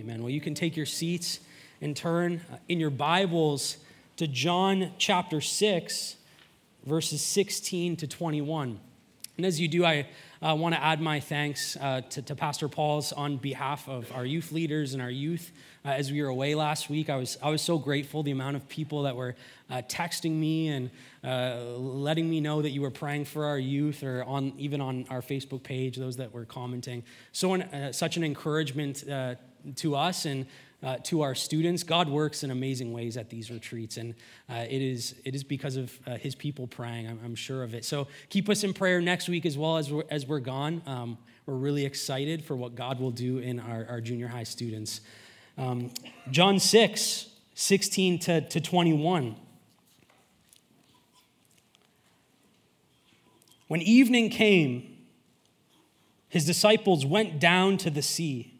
Amen. Well, you can take your seats and turn uh, in your Bibles to John chapter 6, verses 16 to 21. And as you do, I uh, want to add my thanks uh, to, to, Pastor Paul's on behalf of our youth leaders and our youth. Uh, as we were away last week, I was, I was so grateful the amount of people that were uh, texting me and uh, letting me know that you were praying for our youth or on, even on our Facebook page, those that were commenting. So, uh, such an encouragement to us and uh, to our students. God works in amazing ways at these retreats, and uh, it, is, it is because of uh, His people praying. I'm, I'm, sure of it. So keep us in prayer next week as well as we're, as we're gone. Um, we're really excited for what God will do in our, our junior high students. Um, John 6, 16 to, to 21. When evening came, his disciples went down to the sea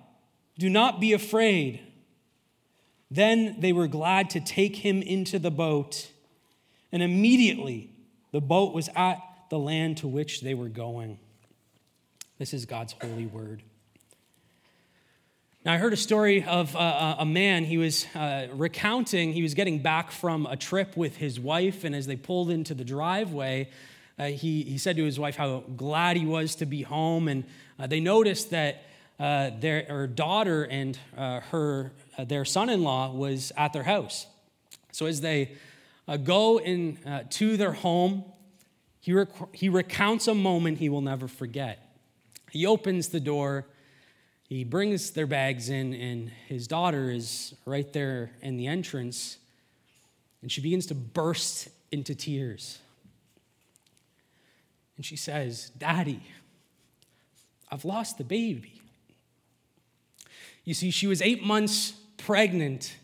do not be afraid. Then they were glad to take him into the boat, and immediately the boat was at the land to which they were going. This is God's holy word. Now, I heard a story of a, a man. He was uh, recounting, he was getting back from a trip with his wife, and as they pulled into the driveway, uh, he, he said to his wife how glad he was to be home. And uh, they noticed that uh, their her daughter and uh, her uh, their son-in-law was at their house. So as they uh, go in uh, to their home, he, rec- he recounts a moment he will never forget. He opens the door, he brings their bags in, and his daughter is right there in the entrance, and she begins to burst into tears. And she says, Daddy, I've lost the baby. You see, she was eight months pregnant,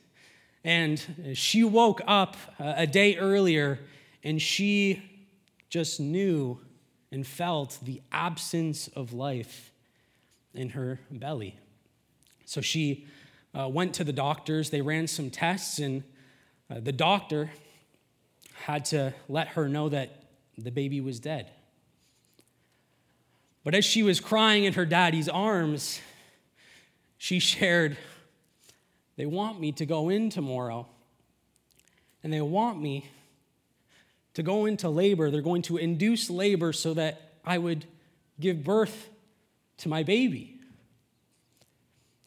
and she woke up uh, a day earlier and she just knew and felt the absence of life in her belly. So she uh, went to the doctors, they ran some tests, and uh, the doctor had to let her know that the baby was dead. But as she was crying in her daddy's arms, she shared, They want me to go in tomorrow, and they want me to go into labor. They're going to induce labor so that I would give birth to my baby.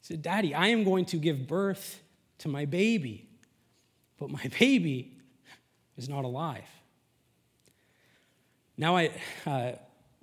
He said, Daddy, I am going to give birth to my baby, but my baby is not alive. Now, I. Uh,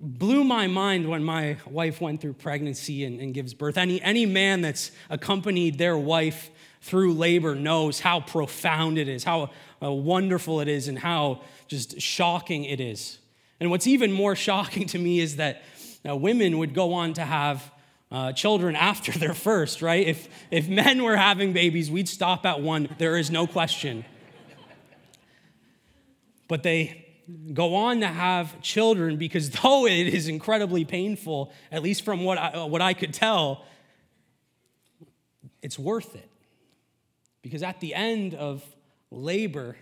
blew my mind when my wife went through pregnancy and, and, gives birth. Any, any man that's accompanied their wife through labor knows how profound it is, how uh, wonderful it is, and how just shocking it is. And what's even more shocking to me is that uh, women would go on to have uh, children after their first, right? If, if men were having babies, we'd stop at one, there is no question. But they go on to have children because though it is incredibly painful, at least from what I, what I could tell, it's worth it. Because at the end of labor,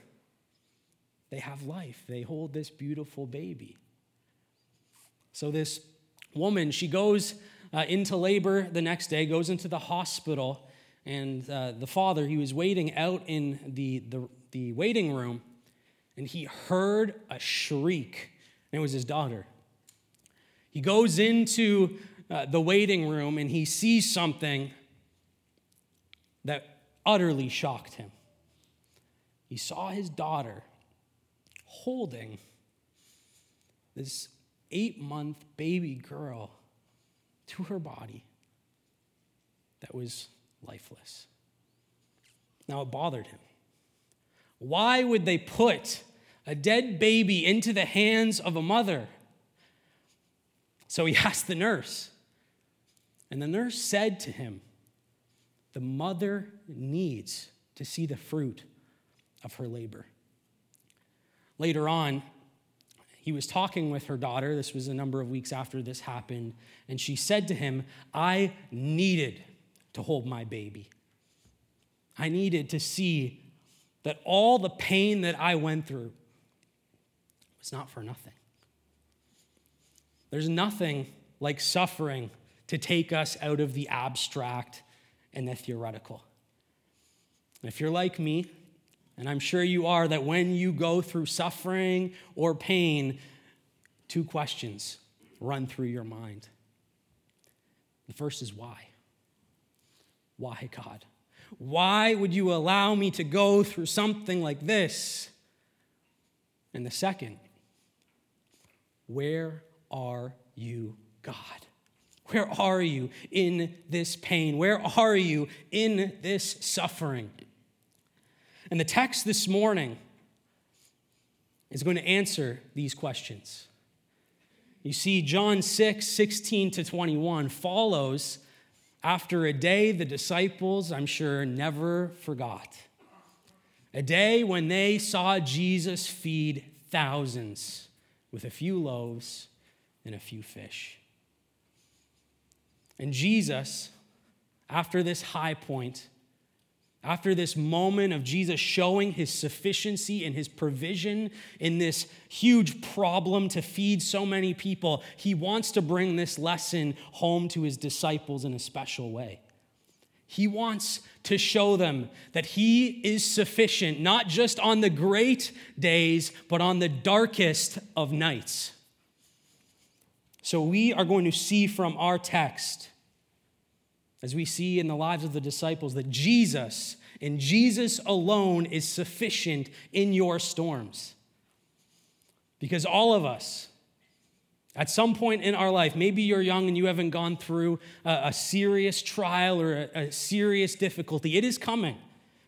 they have life. They hold this beautiful baby. So, this woman, she goes uh, into labor the next day, goes into the hospital, and uh, the father, he was waiting out in the, the, the waiting room and he heard a shriek, and it was his daughter. He goes into uh, the waiting room and he sees something that utterly shocked him. He saw his daughter holding this eight month baby girl to her body that was lifeless. Now it bothered him. Why would they put a dead baby into the hands of a mother? So he asked the nurse. And the nurse said to him, the mother needs to see the fruit of her labor. Later on, he was talking with her daughter. This was a number of weeks after this happened. And she said to him, I needed to hold my baby. I needed to see that all the pain that I went through was not for nothing. There's nothing like suffering to take us out of the abstract and the theoretical. If you're like me, and I'm sure you are, that when you go through suffering or pain, two questions run through your mind. The first is why? Why, God? Why would you allow me to go through something like this? And the second, where are you, God? Where are you in this pain? Where are you in this suffering? And the text this morning is going to answer these questions. You see, John 6, 16 to 21 follows after a day the disciples, I'm sure, never forgot. A day when they saw Jesus feed thousands with a few loaves and a few fish. And Jesus, after this high point, after this moment of Jesus showing his sufficiency and his provision in this huge problem to feed so many people, he wants to bring this lesson home to his disciples in a special way. He wants to show them that he is sufficient, not just on the great days, but on the darkest of nights. So, we are going to see from our text as we see in the lives of the disciples, that Jesus and Jesus alone is sufficient in your storms. Because all of us, at some point in our life, maybe you're young and you haven't gone through a, a serious trial or a, a serious difficulty, it is coming.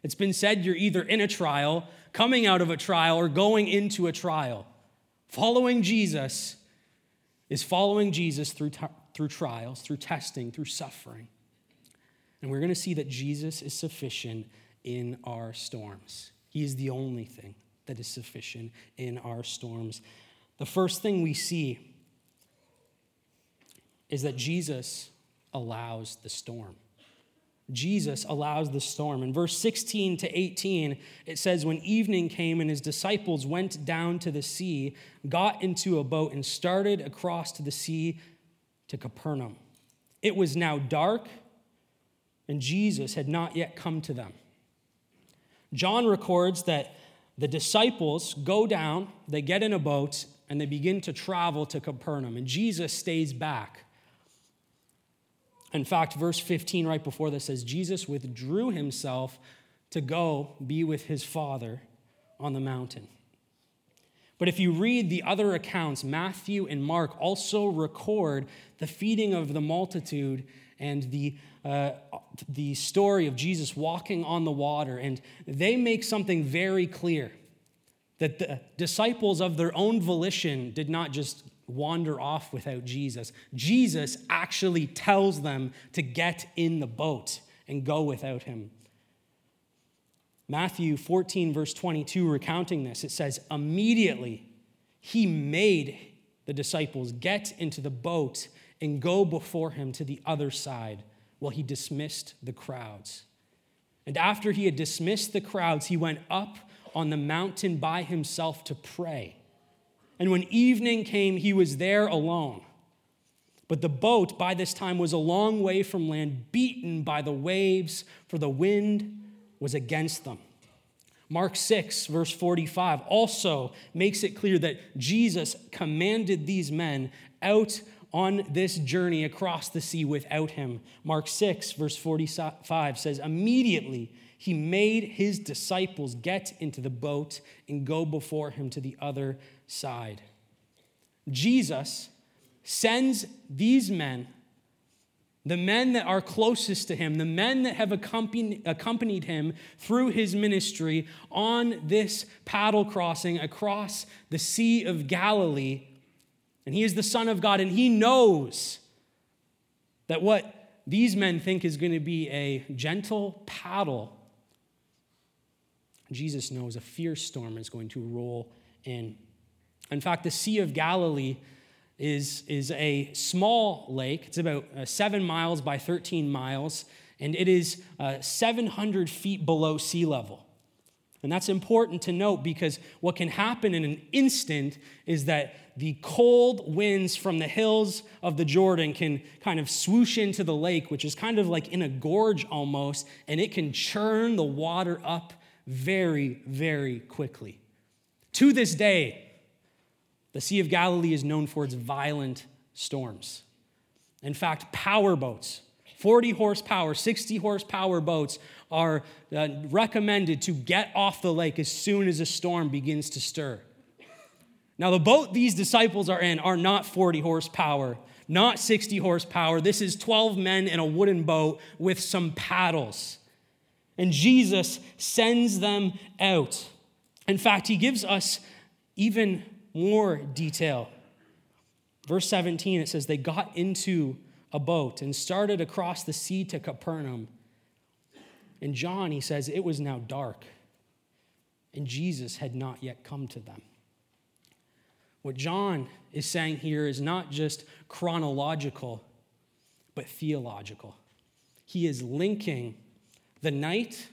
It's been said you're either in a trial, coming out of a trial, or going into a trial. Following Jesus is following Jesus through, t- through trials, through testing, through suffering. And we're going to see that Jesus is sufficient in our storms. He is the only thing that is sufficient in our storms. The first thing we see is that Jesus allows the storm. Jesus allows the storm. In verse 16 to 18, it says, When evening came and his disciples went down to the sea, got into a boat, and started across to the sea to Capernaum. It was now dark and Jesus had not yet come to them. John records that the disciples go down, they get in a boat, and they begin to travel to Capernaum, and Jesus stays back. In fact, verse 15, right before this, says Jesus withdrew himself to go be with his Father on the mountain. But if you read the other accounts, Matthew and Mark also record the feeding of the multitude and the uh, the story of Jesus walking on the water, and they make something very clear that the disciples of their own volition did not just wander off without Jesus. Jesus actually tells them to get in the boat and go without him. Matthew 14, verse 22, recounting this, it says, Immediately he made the disciples get into the boat and go before him to the other side well, he dismissed the crowds. And after he had dismissed the crowds, he went up on the mountain by himself to pray. And when evening came, he was there alone. But the boat by this time was a long way from land, beaten by the waves, for the wind was against them. Mark 6, verse 45, also makes it clear that Jesus commanded these men out on this journey across the sea without him. Mark 6, verse 45 says, Immediately he made his disciples get into the boat and go before him to the other side. Jesus sends these men, the men that are closest to him, the men that have accompanied, him through his ministry, on this paddle crossing across the Sea of Galilee and he is the Son of God, and he knows that what these men think is going to be a gentle paddle, Jesus knows a fierce storm is going to roll in. In fact, the Sea of Galilee is, is a small lake. It's about uh, seven miles by 13 miles, and it is uh, 700 feet below sea level. And that's important to note because what can happen in an instant is that the cold winds from the hills of the Jordan can kind of swoosh into the lake, which is kind of like in a gorge almost, and it can churn the water up very, very quickly. To this day, the Sea of Galilee is known for its violent storms. In fact, power boats, 40 horsepower, 60 horsepower boats, are uh, recommended to get off the lake as soon as a storm begins to stir. Now, the boat these disciples are in are not 40 horsepower, not 60 horsepower. This is 12 men in a wooden boat with some paddles. And Jesus sends them out. In fact, he gives us even more detail. Verse 17, it says, They got into a boat and started across the sea to Capernaum. In John, he says, It was now dark, and Jesus had not yet come to them. What John is saying here is not just chronological, but theological. He is linking the night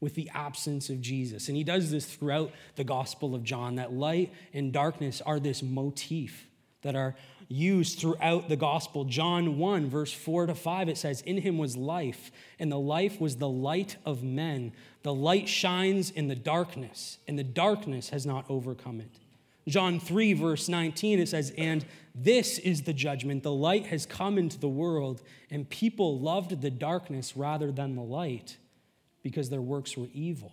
with the absence of Jesus. And he does this throughout the Gospel of John that light and darkness are this motif that are used throughout the gospel. John 1, verse 4 to 5, it says, In him was life, and the life was the light of men. The light shines in the darkness, and the darkness has not overcome it. John 3, verse 19, it says, And this is the judgment. The light has come into the world, and people loved the darkness rather than the light because their works were evil.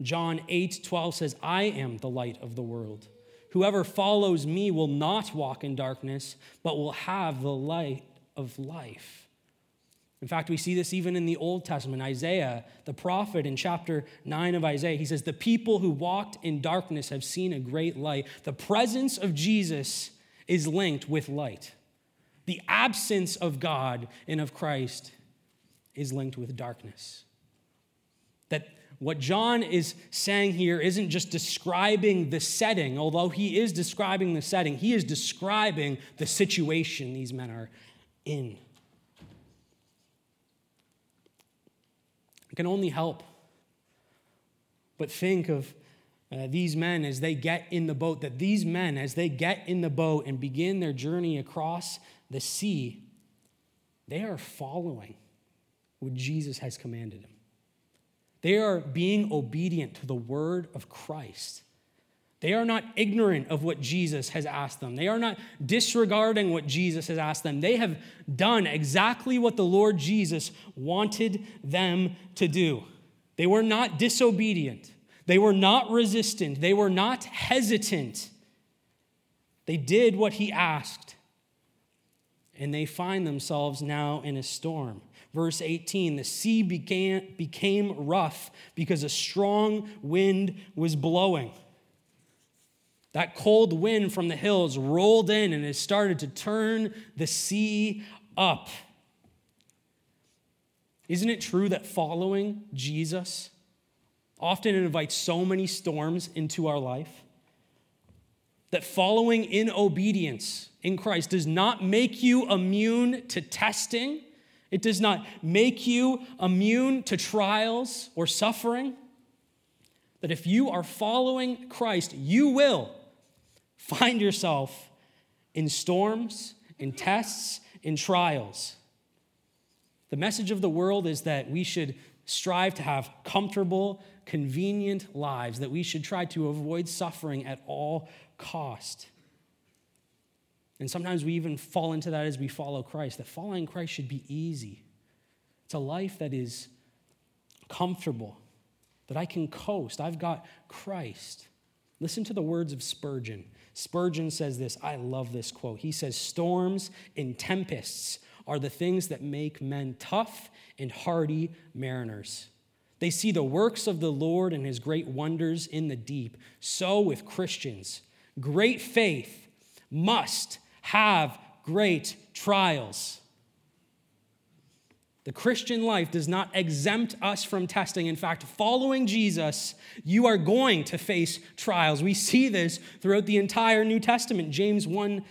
John 8, 12 says, I am the light of the world. Whoever follows me will not walk in darkness, but will have the light of life. In fact, we see this even in the Old Testament. Isaiah, the prophet, in chapter 9 of Isaiah, he says, The people who walked in darkness have seen a great light. The presence of Jesus is linked with light. The absence of God and of Christ is linked with darkness. That what John is saying here isn't just describing the setting, although he is describing the setting, he is describing the situation these men are in. I can only help but think of uh, these men as they get in the boat, that these men, as they get in the boat and begin their journey across the sea, they are following what Jesus has commanded them. They are being obedient to the word of Christ. They are not ignorant of what Jesus has asked them. They are not disregarding what Jesus has asked them. They have done exactly what the Lord Jesus wanted them to do. They were not disobedient. They were not resistant. They were not hesitant. They did what he asked. And they find themselves now in a storm. Verse 18 the sea began, became rough because a strong wind was blowing. That cold wind from the hills rolled in and it started to turn the sea up. Isn't it true that following Jesus often invites so many storms into our life? That following in obedience in Christ does not make you immune to testing it does not make you immune to trials or suffering. That if you are following Christ, you will find yourself in storms, in tests, in trials. The message of the world is that we should strive to have comfortable, convenient lives, that we should try to avoid suffering at all cost. And sometimes we even fall into that as we follow Christ, that following Christ should be easy. It's a life that is comfortable, that I can coast. I've got Christ. Listen to the words of Spurgeon. Spurgeon says this. I love this quote. He says, Storms and tempests are the things that make men tough and hardy mariners. They see the works of the Lord and his great wonders in the deep. So with Christians, great faith must have great trials. The Christian life does not exempt us from testing. In fact, following Jesus, you are going to face trials. We see this throughout the entire New Testament. James 1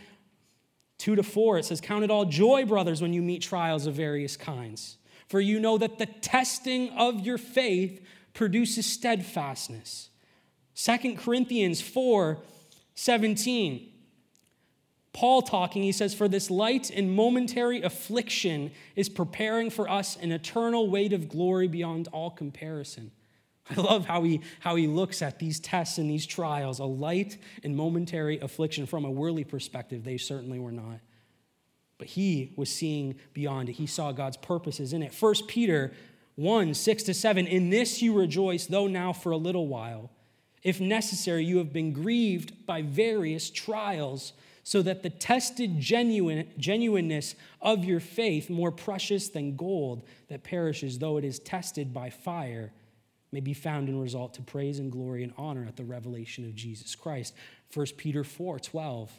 2 to 4, it says, Count it all joy, brothers, when you meet trials of various kinds. For you know that the testing of your faith produces steadfastness. 2 Corinthians 4 17. Paul talking, he says, For this light and momentary affliction is preparing for us an eternal weight of glory beyond all comparison. I love how he, how he looks at these tests and these trials, a light and momentary affliction. From a worldly perspective, they certainly were not. But he was seeing beyond it. He saw God's purposes in it. 1 Peter 1 6 to 7. In this you rejoice, though now for a little while. If necessary, you have been grieved by various trials so that the tested genuine, genuineness of your faith, more precious than gold that perishes, though it is tested by fire, may be found and result to praise and glory and honor at the revelation of Jesus Christ. 1 Peter 4 12.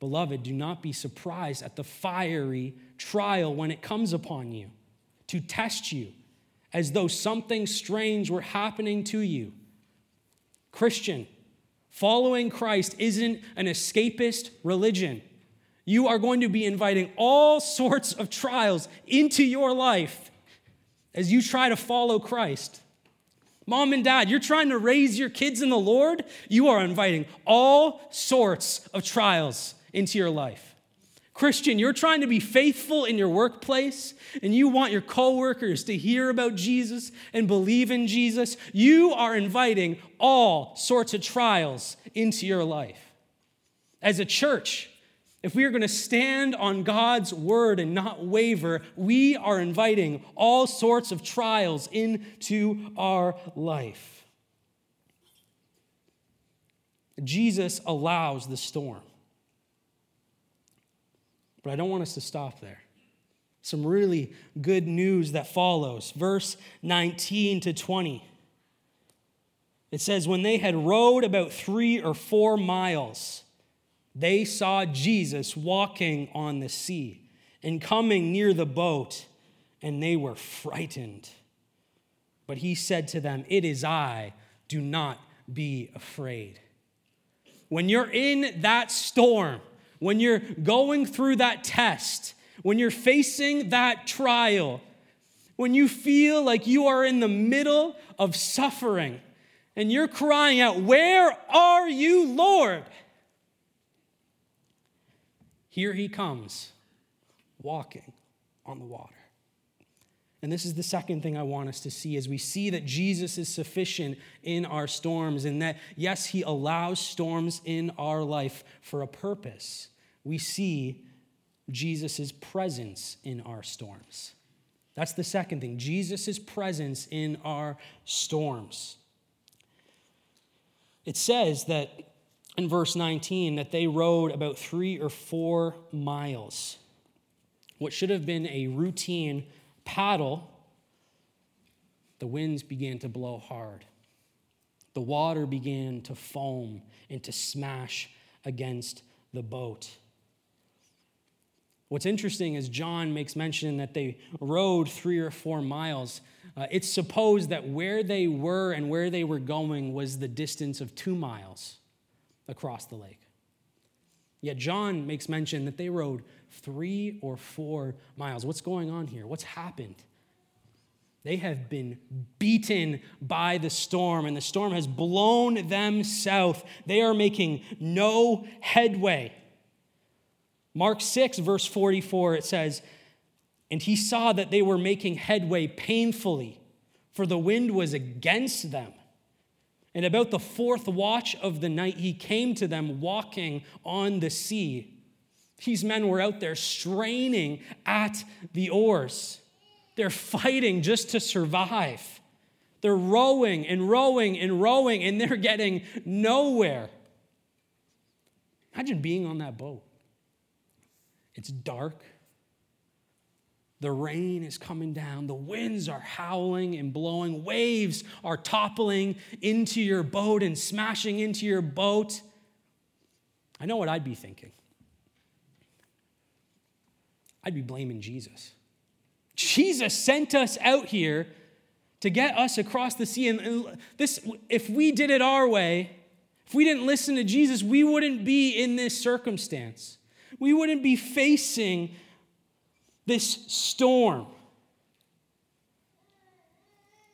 Beloved, do not be surprised at the fiery trial when it comes upon you to test you, as though something strange were happening to you. Christian, Following Christ isn't an escapist religion. You are going to be inviting all sorts of trials into your life as you try to follow Christ. Mom and dad, you're trying to raise your kids in the Lord, you are inviting all sorts of trials into your life. Christian, you're trying to be faithful in your workplace and you want your coworkers to hear about Jesus and believe in Jesus. You are inviting all sorts of trials into your life. As a church, if we are going to stand on God's word and not waver, we are inviting all sorts of trials into our life. Jesus allows the storm. But I don't want us to stop there. Some really good news that follows. Verse 19 to 20. It says, When they had rowed about three or four miles, they saw Jesus walking on the sea and coming near the boat, and they were frightened. But he said to them, It is I, do not be afraid. When you're in that storm, when you're going through that test, when you're facing that trial, when you feel like you are in the middle of suffering and you're crying out, Where are you, Lord? Here he comes, walking on the water. And this is the second thing I want us to see as we see that Jesus is sufficient in our storms and that, yes, he allows storms in our life for a purpose we see Jesus' presence in our storms. That's the second thing Jesus' presence in our storms. It says that in verse 19 that they rowed about three or four miles. What should have been a routine paddle, the winds began to blow hard. The water began to foam and to smash against the boat. What's interesting is John makes mention that they rowed three or four miles. Uh, it's supposed that where they were and where they were going was the distance of two miles across the lake. Yet John makes mention that they rowed three or four miles. What's going on here? What's happened? They have been beaten by the storm, and the storm has blown them south. They are making no headway. Mark 6, verse 44, it says, And he saw that they were making headway painfully, for the wind was against them. And about the fourth watch of the night, he came to them walking on the sea. These men were out there straining at the oars. They're fighting just to survive. They're rowing and rowing and rowing, and they're getting nowhere. Imagine being on that boat. It's dark. The rain is coming down. The winds are howling and blowing. Waves are toppling into your boat and smashing into your boat. I know what I'd be thinking. I'd be blaming Jesus. Jesus sent us out here to get us across the sea. And this, if we did it our way, if we didn't listen to Jesus, we wouldn't be in this circumstance. We wouldn't be facing this storm.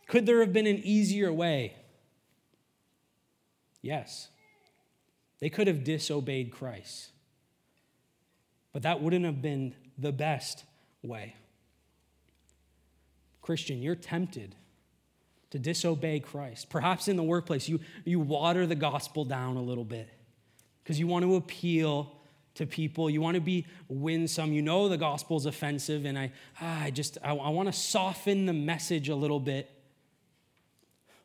Could there have been an easier way? Yes. They could have disobeyed Christ. But that wouldn't have been the best way. Christian, you're tempted to disobey Christ. Perhaps in the workplace, you, you water the gospel down a little bit because you want to appeal to people. You want to be winsome. You know the gospel is offensive, and I, ah, I just I, I want to soften the message a little bit.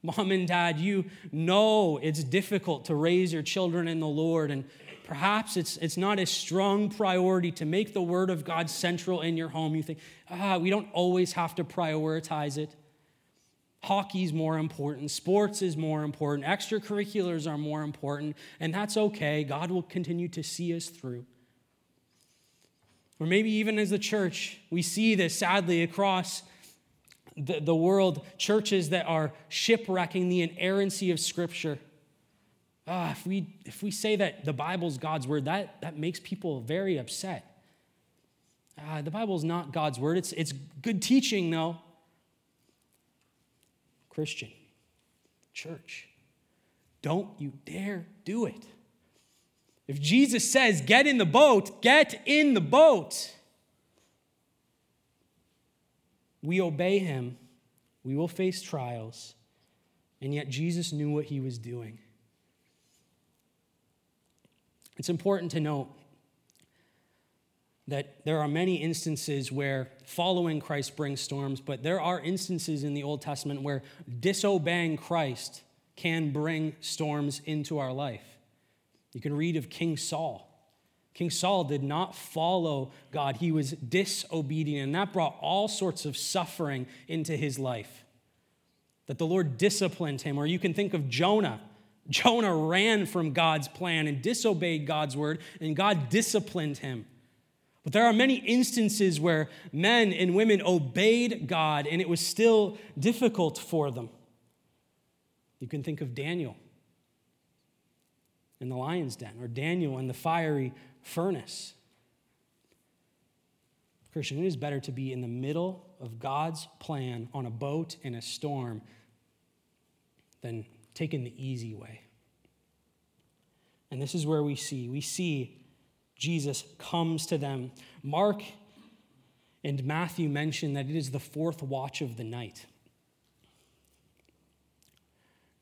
Mom and dad, you know it's difficult to raise your children in the Lord, and perhaps it's, it's not a strong priority to make the Word of God central in your home. You think, ah, we don't always have to prioritize it. Hockey's more important, sports is more important, extracurriculars are more important, and that's okay. God will continue to see us through. Or maybe even as the church, we see this sadly across the, the world churches that are shipwrecking the inerrancy of Scripture. Ah, if, we, if we say that the Bible's God's word, that, that makes people very upset. Ah, the Bible's not God's word. It's, it's good teaching, though. Christian, church, don't you dare do it. If Jesus says, get in the boat, get in the boat. We obey him, we will face trials, and yet Jesus knew what he was doing. It's important to note that there are many instances where following Christ brings storms, but there are instances in the Old Testament where disobeying Christ can bring storms into our life. You can read of King Saul. King Saul did not follow God, he was disobedient, and that brought all sorts of suffering into his life. That the Lord disciplined him. Or you can think of Jonah. Jonah ran from God's plan and disobeyed God's word, and God disciplined him. But there are many instances where men and women obeyed God and it was still difficult for them. You can think of Daniel in the lion's den or Daniel in the fiery furnace. Christian, it is better to be in the middle of God's plan on a boat in a storm than taking the easy way. And this is where we see we see Jesus comes to them. Mark and Matthew mention that it is the fourth watch of the night.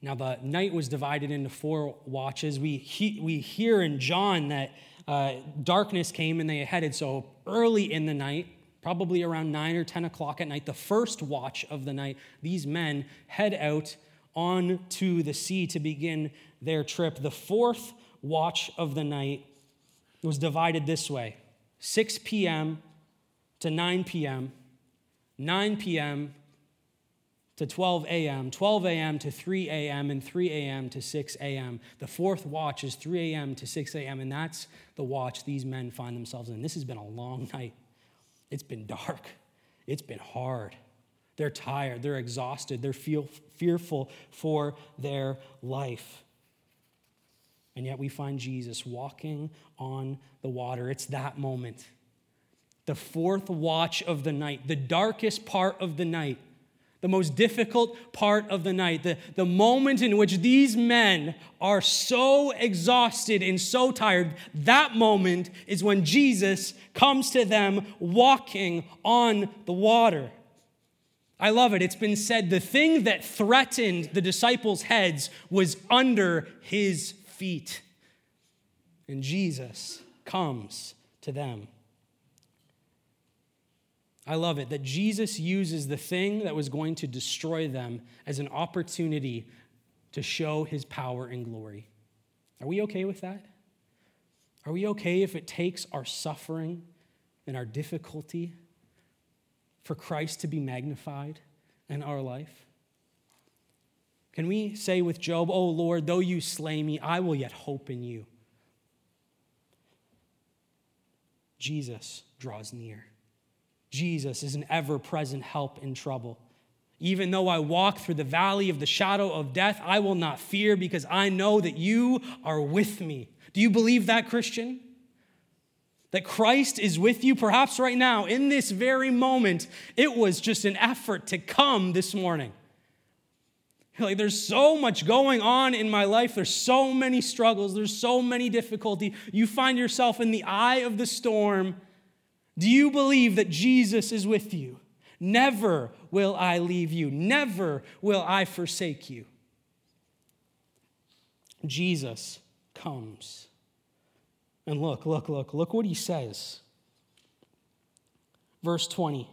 Now, the night was divided into four watches. We, he, we hear in John that uh, darkness came and they headed so early in the night, probably around 9 or 10 o'clock at night, the first watch of the night, these men head out onto the sea to begin their trip. The fourth watch of the night was divided this way 6 p.m. to 9 p.m., 9 p.m. to 12 a.m., 12 a.m. to 3 a.m., and 3 a.m. to 6 a.m. The fourth watch is 3 a.m. to 6 a.m., and that's the watch these men find themselves in. This has been a long night. It's been dark, it's been hard. They're tired, they're exhausted, they're feel, fearful for their life. And yet we find Jesus walking on the water. It's that moment. The fourth watch of the night, the darkest part of the night, the most difficult part of the night, the, the moment in which these men are so exhausted and so tired, that moment is when Jesus comes to them walking on the water. I love it. It's been said the thing that threatened the disciples' heads was under his feet. And Jesus comes to them. I love it that Jesus uses the thing that was going to destroy them as an opportunity to show his power and glory. Are we okay with that? Are we okay if it takes our suffering and our difficulty for Christ to be magnified in our life? Can we say with Job, Oh Lord, though you slay me, I will yet hope in you? Jesus draws near. Jesus is an ever present help in trouble. Even though I walk through the valley of the shadow of death, I will not fear because I know that you are with me. Do you believe that, Christian? That Christ is with you, perhaps right now, in this very moment. It was just an effort to come this morning. Like, there's so much going on in my life. There's so many struggles. There's so many difficulty. You find yourself in the eye of the storm. Do you believe that Jesus is with you? Never will I leave you. Never will I forsake you. Jesus comes. And look, look, look, look what he says. Verse 20.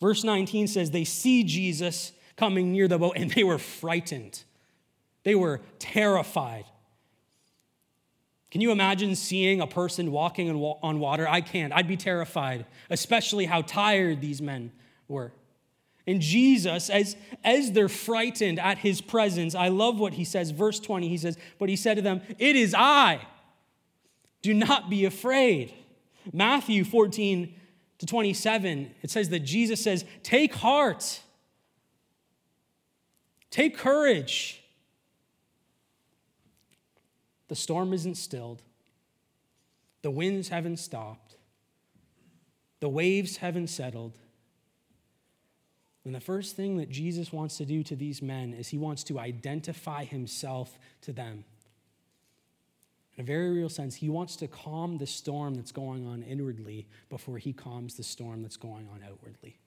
Verse 19 says, They see Jesus coming near the boat and they were frightened. They were terrified. Can you imagine seeing a person walking on water? I can't. I'd be terrified, especially how tired these men were. And Jesus, as, as they're frightened at his presence, I love what he says. Verse 20, he says, But he said to them, It is I. Do not be afraid. Matthew 14 to 27, it says that Jesus says, Take heart, take courage. The storm isn't stilled, the winds haven't stopped, the waves haven't settled. And the first thing that Jesus wants to do to these men is he wants to identify himself to them. In a very real sense, he wants to calm the storm that's going on inwardly before he calms the storm that's going on outwardly.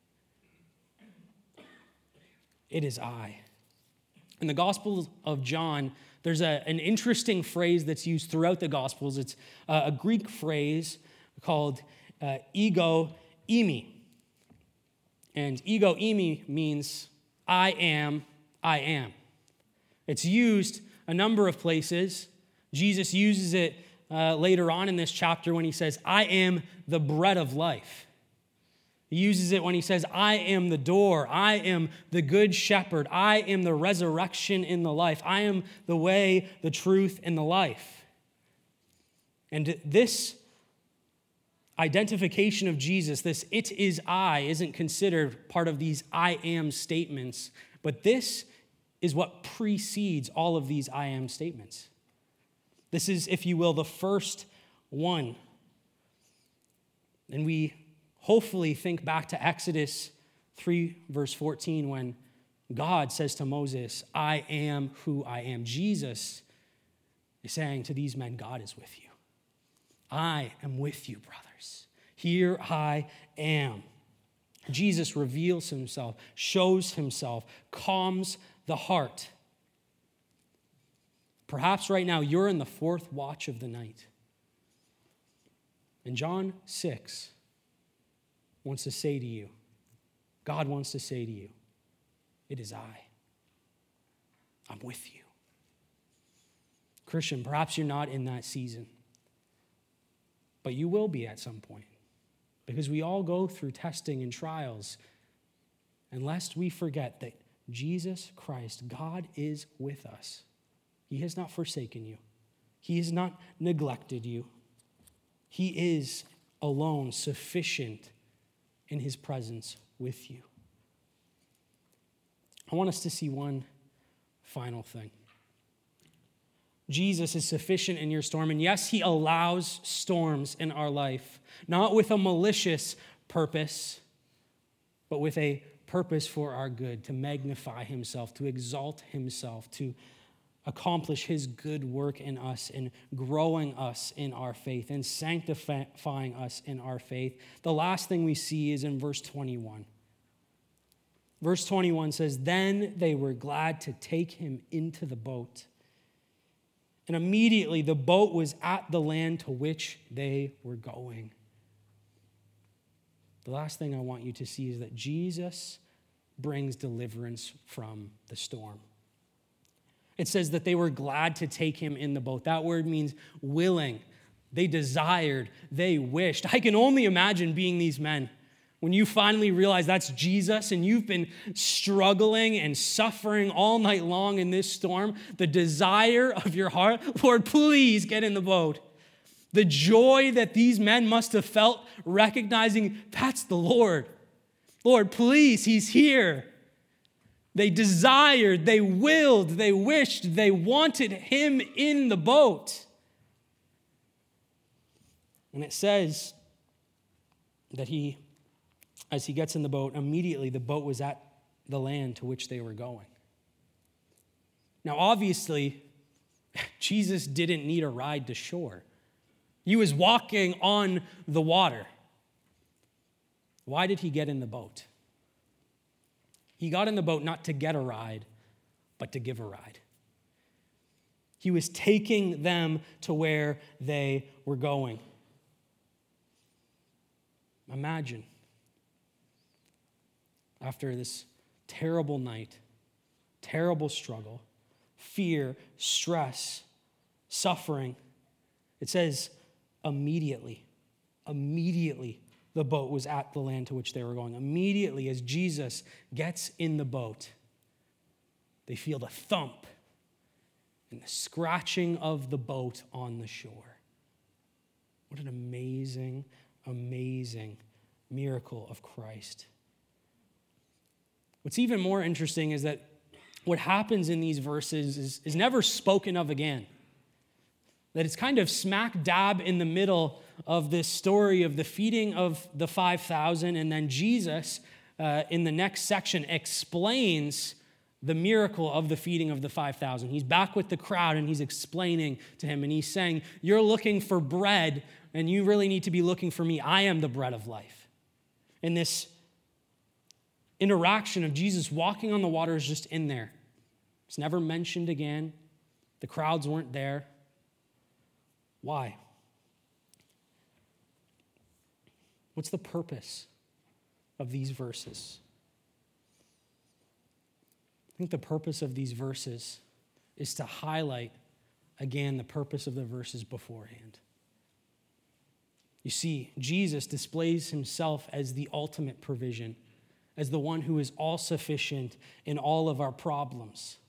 It is I. In the Gospel of John, there's a, an interesting phrase that's used throughout the Gospels. It's a, a Greek phrase called uh, ego eimi. And ego eimi means I am, I am. It's used a number of places. Jesus uses it uh, later on in this chapter when he says, I am the bread of life. He uses it when he says, I am the door. I am the good shepherd. I am the resurrection in the life. I am the way, the truth, and the life. And this identification of Jesus, this it is I, isn't considered part of these I am statements, but this is what precedes all of these I am statements. This is, if you will, the first one. And we hopefully think back to Exodus 3, verse 14, when God says to Moses, I am who I am. Jesus is saying to these men, God is with you. I am with you, brothers. Here I am. Jesus reveals himself, shows himself, calms the heart. Perhaps right now you're in the fourth watch of the night. In John 6, wants to say to you, God wants to say to you, it is I. I'm with you. Christian, perhaps you're not in that season, but you will be at some point because we all go through testing and trials. And lest we forget that Jesus Christ, God is with us. He has not forsaken you, He has not neglected you. He is alone sufficient in his presence with you. I want us to see one final thing. Jesus is sufficient in your storm. And yes, he allows storms in our life, not with a malicious purpose, but with a purpose for our good, to magnify himself, to exalt himself, to accomplish his good work in us in growing us in our faith and sanctifying us in our faith. The last thing we see is in verse 21. Verse 21 says, Then they were glad to take him into the boat. And immediately the boat was at the land to which they were going. The last thing I want you to see is that Jesus brings deliverance from the storm. It says that they were glad to take him in the boat. That word means willing. They desired, they wished. I can only imagine being these men. When you finally realize that's Jesus and you've been struggling and suffering all night long in this storm, the desire of your heart, Lord, please get in the boat. The joy that these men must have felt recognizing that's the Lord. Lord, please, He's here. They desired, they willed, they wished, they wanted Him in the boat. And it says that he, as he gets in the boat, immediately the boat was at the land to which they were going. Now, obviously, Jesus didn't need a ride to shore. He was walking on the water. Why did he get in the boat? He got in the boat not to get a ride, but to give a ride. He was taking them to where they were going. Imagine after this terrible night, terrible struggle, fear, stress, suffering, it says immediately, immediately the boat was at the land to which they were going. Immediately, as Jesus gets in the boat, they feel the thump and the scratching of the boat on the shore. What an amazing, amazing miracle of Christ. What's even more interesting is that what happens in these verses is, is never spoken of again that it's kind of smack dab in the middle of this story of the feeding of the 5,000, and then Jesus uh, in the next section explains the miracle of the feeding of the 5,000. He's back with the crowd and he's explaining to him, and he's saying, You're looking for bread, and you really need to be looking for me. I am the bread of life. And this interaction of Jesus walking on the water is just in there. It's never mentioned again. The crowds weren't there. Why? What's the purpose of these verses? I think the purpose of these verses is to highlight again the purpose of the verses beforehand. You see, Jesus displays himself as the ultimate provision, as the one who is all sufficient in all of our problems.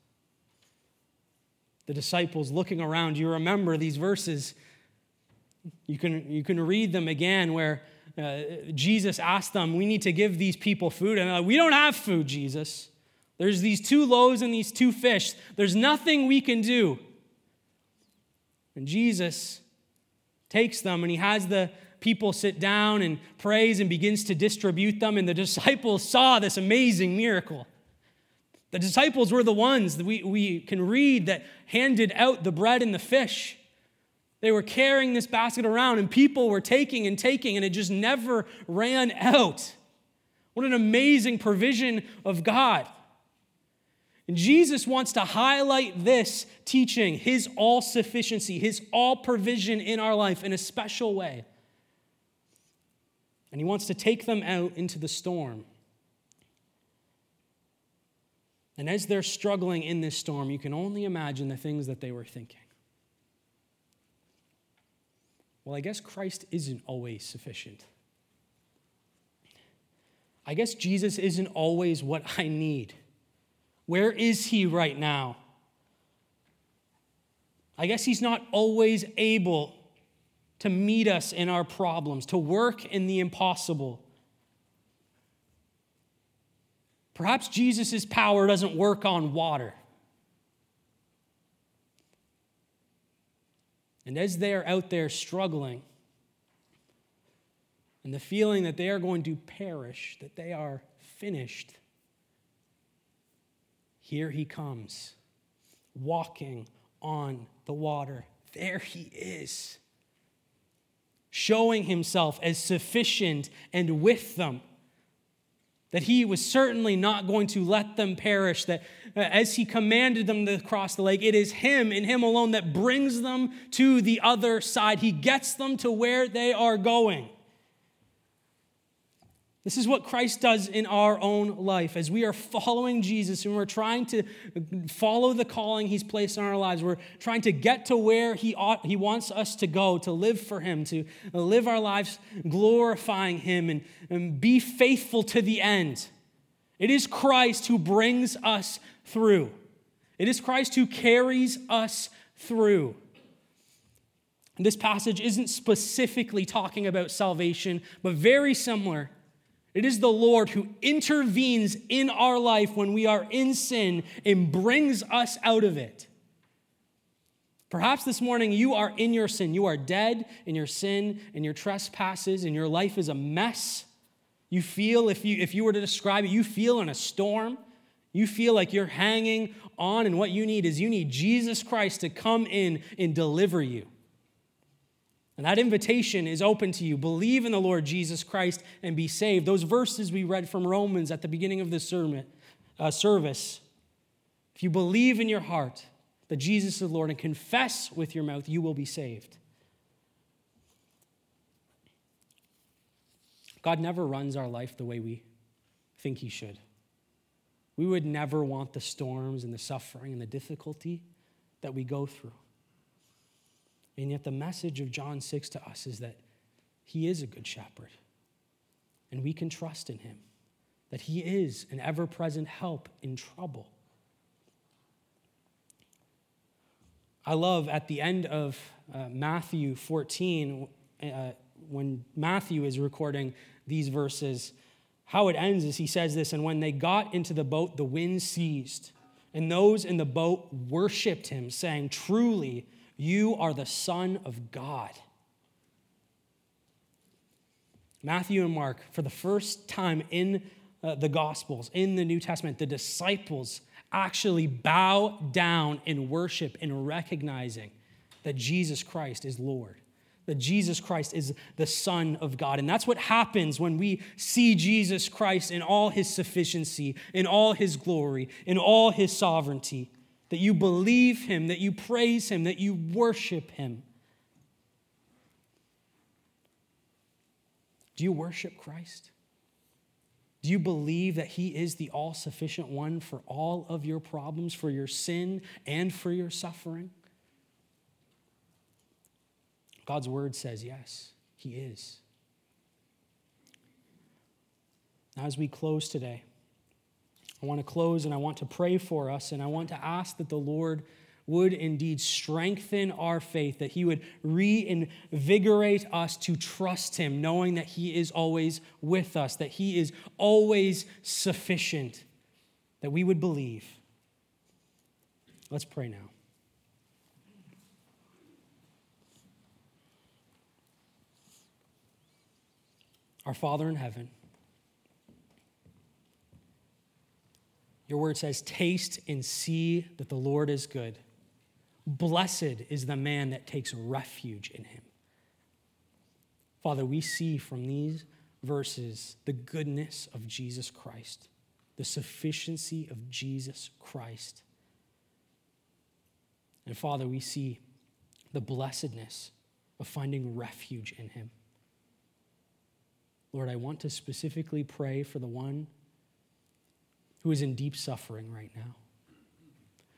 The disciples looking around, you remember these verses you can, you can read them again where uh, Jesus asked them, We need to give these people food. And like, We don't have food, Jesus. There's these two loaves and these two fish. There's nothing we can do. And Jesus takes them and he has the people sit down and prays and begins to distribute them. And the disciples saw this amazing miracle. The disciples were the ones that we, we can read that handed out the bread and the fish. They were carrying this basket around, and people were taking and taking, and it just never ran out. What an amazing provision of God. And Jesus wants to highlight this teaching, his all sufficiency, his all provision in our life in a special way. And he wants to take them out into the storm. And as they're struggling in this storm, you can only imagine the things that they were thinking. Well, I guess Christ isn't always sufficient. I guess Jesus isn't always what I need. Where is he right now? I guess he's not always able to meet us in our problems, to work in the impossible. Perhaps Jesus' power doesn't work on water. And as they are out there struggling, and the feeling that they are going to perish, that they are finished, here he comes, walking on the water. There he is, showing himself as sufficient and with them that he was certainly not going to let them perish, that uh, as he commanded them to cross the lake, it is him and him alone that brings them to the other side. He gets them to where they are going. This is what Christ does in our own life. As we are following Jesus and we're trying to follow the calling He's placed in our lives, we're trying to get to where He, ought, he wants us to go, to live for Him, to live our lives glorifying Him and, and be faithful to the end. It is Christ who brings us through, it is Christ who carries us through. this passage isn't specifically talking about salvation, but very similar. It is the Lord who intervenes in our life when we are in sin and brings us out of it. Perhaps this morning you are in your sin. You are dead in your sin and your trespasses, and your life is a mess. You feel, if you, if you were to describe it, you feel in a storm. You feel like you're hanging on, and what you need is you need Jesus Christ to come in and deliver you. And that invitation is open to you. Believe in the Lord Jesus Christ and be saved. Those verses we read from Romans at the beginning of the sermon, uh, service, if you believe in your heart that Jesus is Lord and confess with your mouth, you will be saved. God never runs our life the way we think He should. We would never want the storms and the suffering and the difficulty that we go through. And yet, the message of John 6 to us is that He is a good shepherd, and we can trust in Him, that He is an ever present help in trouble. I love at the end of uh, Matthew 14, uh, when Matthew is recording these verses, how it ends is he says this, and when they got into the boat, the wind ceased, and those in the boat worshiped him, saying, Truly, you are the Son of God. Matthew and Mark, for the first time in uh, the Gospels, in the New Testament, the disciples actually bow down in worship in recognizing that Jesus Christ is Lord, that Jesus Christ is the Son of God. And that's what happens when we see Jesus Christ in all his sufficiency, in all his glory, in all his sovereignty that you believe him, that you praise him, that you worship him. Do you worship Christ? Do you believe that He is the all sufficient one for all of your problems, for your sin, and for your suffering? God's word says yes, He is. Now, as we close today, I want to close and I want to pray for us, and I want to ask that the Lord would indeed strengthen our faith, that He would reinvigorate us to trust Him, knowing that He is always with us, that He is always sufficient, that we would believe. Let's pray now. Our Father in heaven, Your word says, Taste and see that the Lord is good. Blessed is the man that takes refuge in him. Father, we see from these verses the goodness of Jesus Christ, the sufficiency of Jesus Christ. And Father, we see the blessedness of finding refuge in him. Lord, I want to specifically pray for the one who is in deep suffering right now,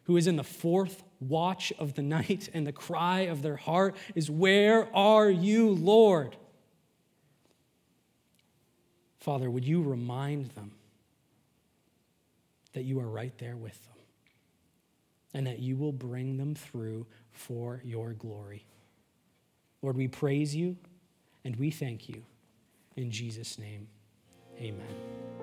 who is in the fourth watch of the night, and the cry of their heart is, Where are you, Lord? Father, would you remind them that you are right there with them and that you will bring them through for your glory? Lord, we praise you and we thank you. In Jesus' name, amen.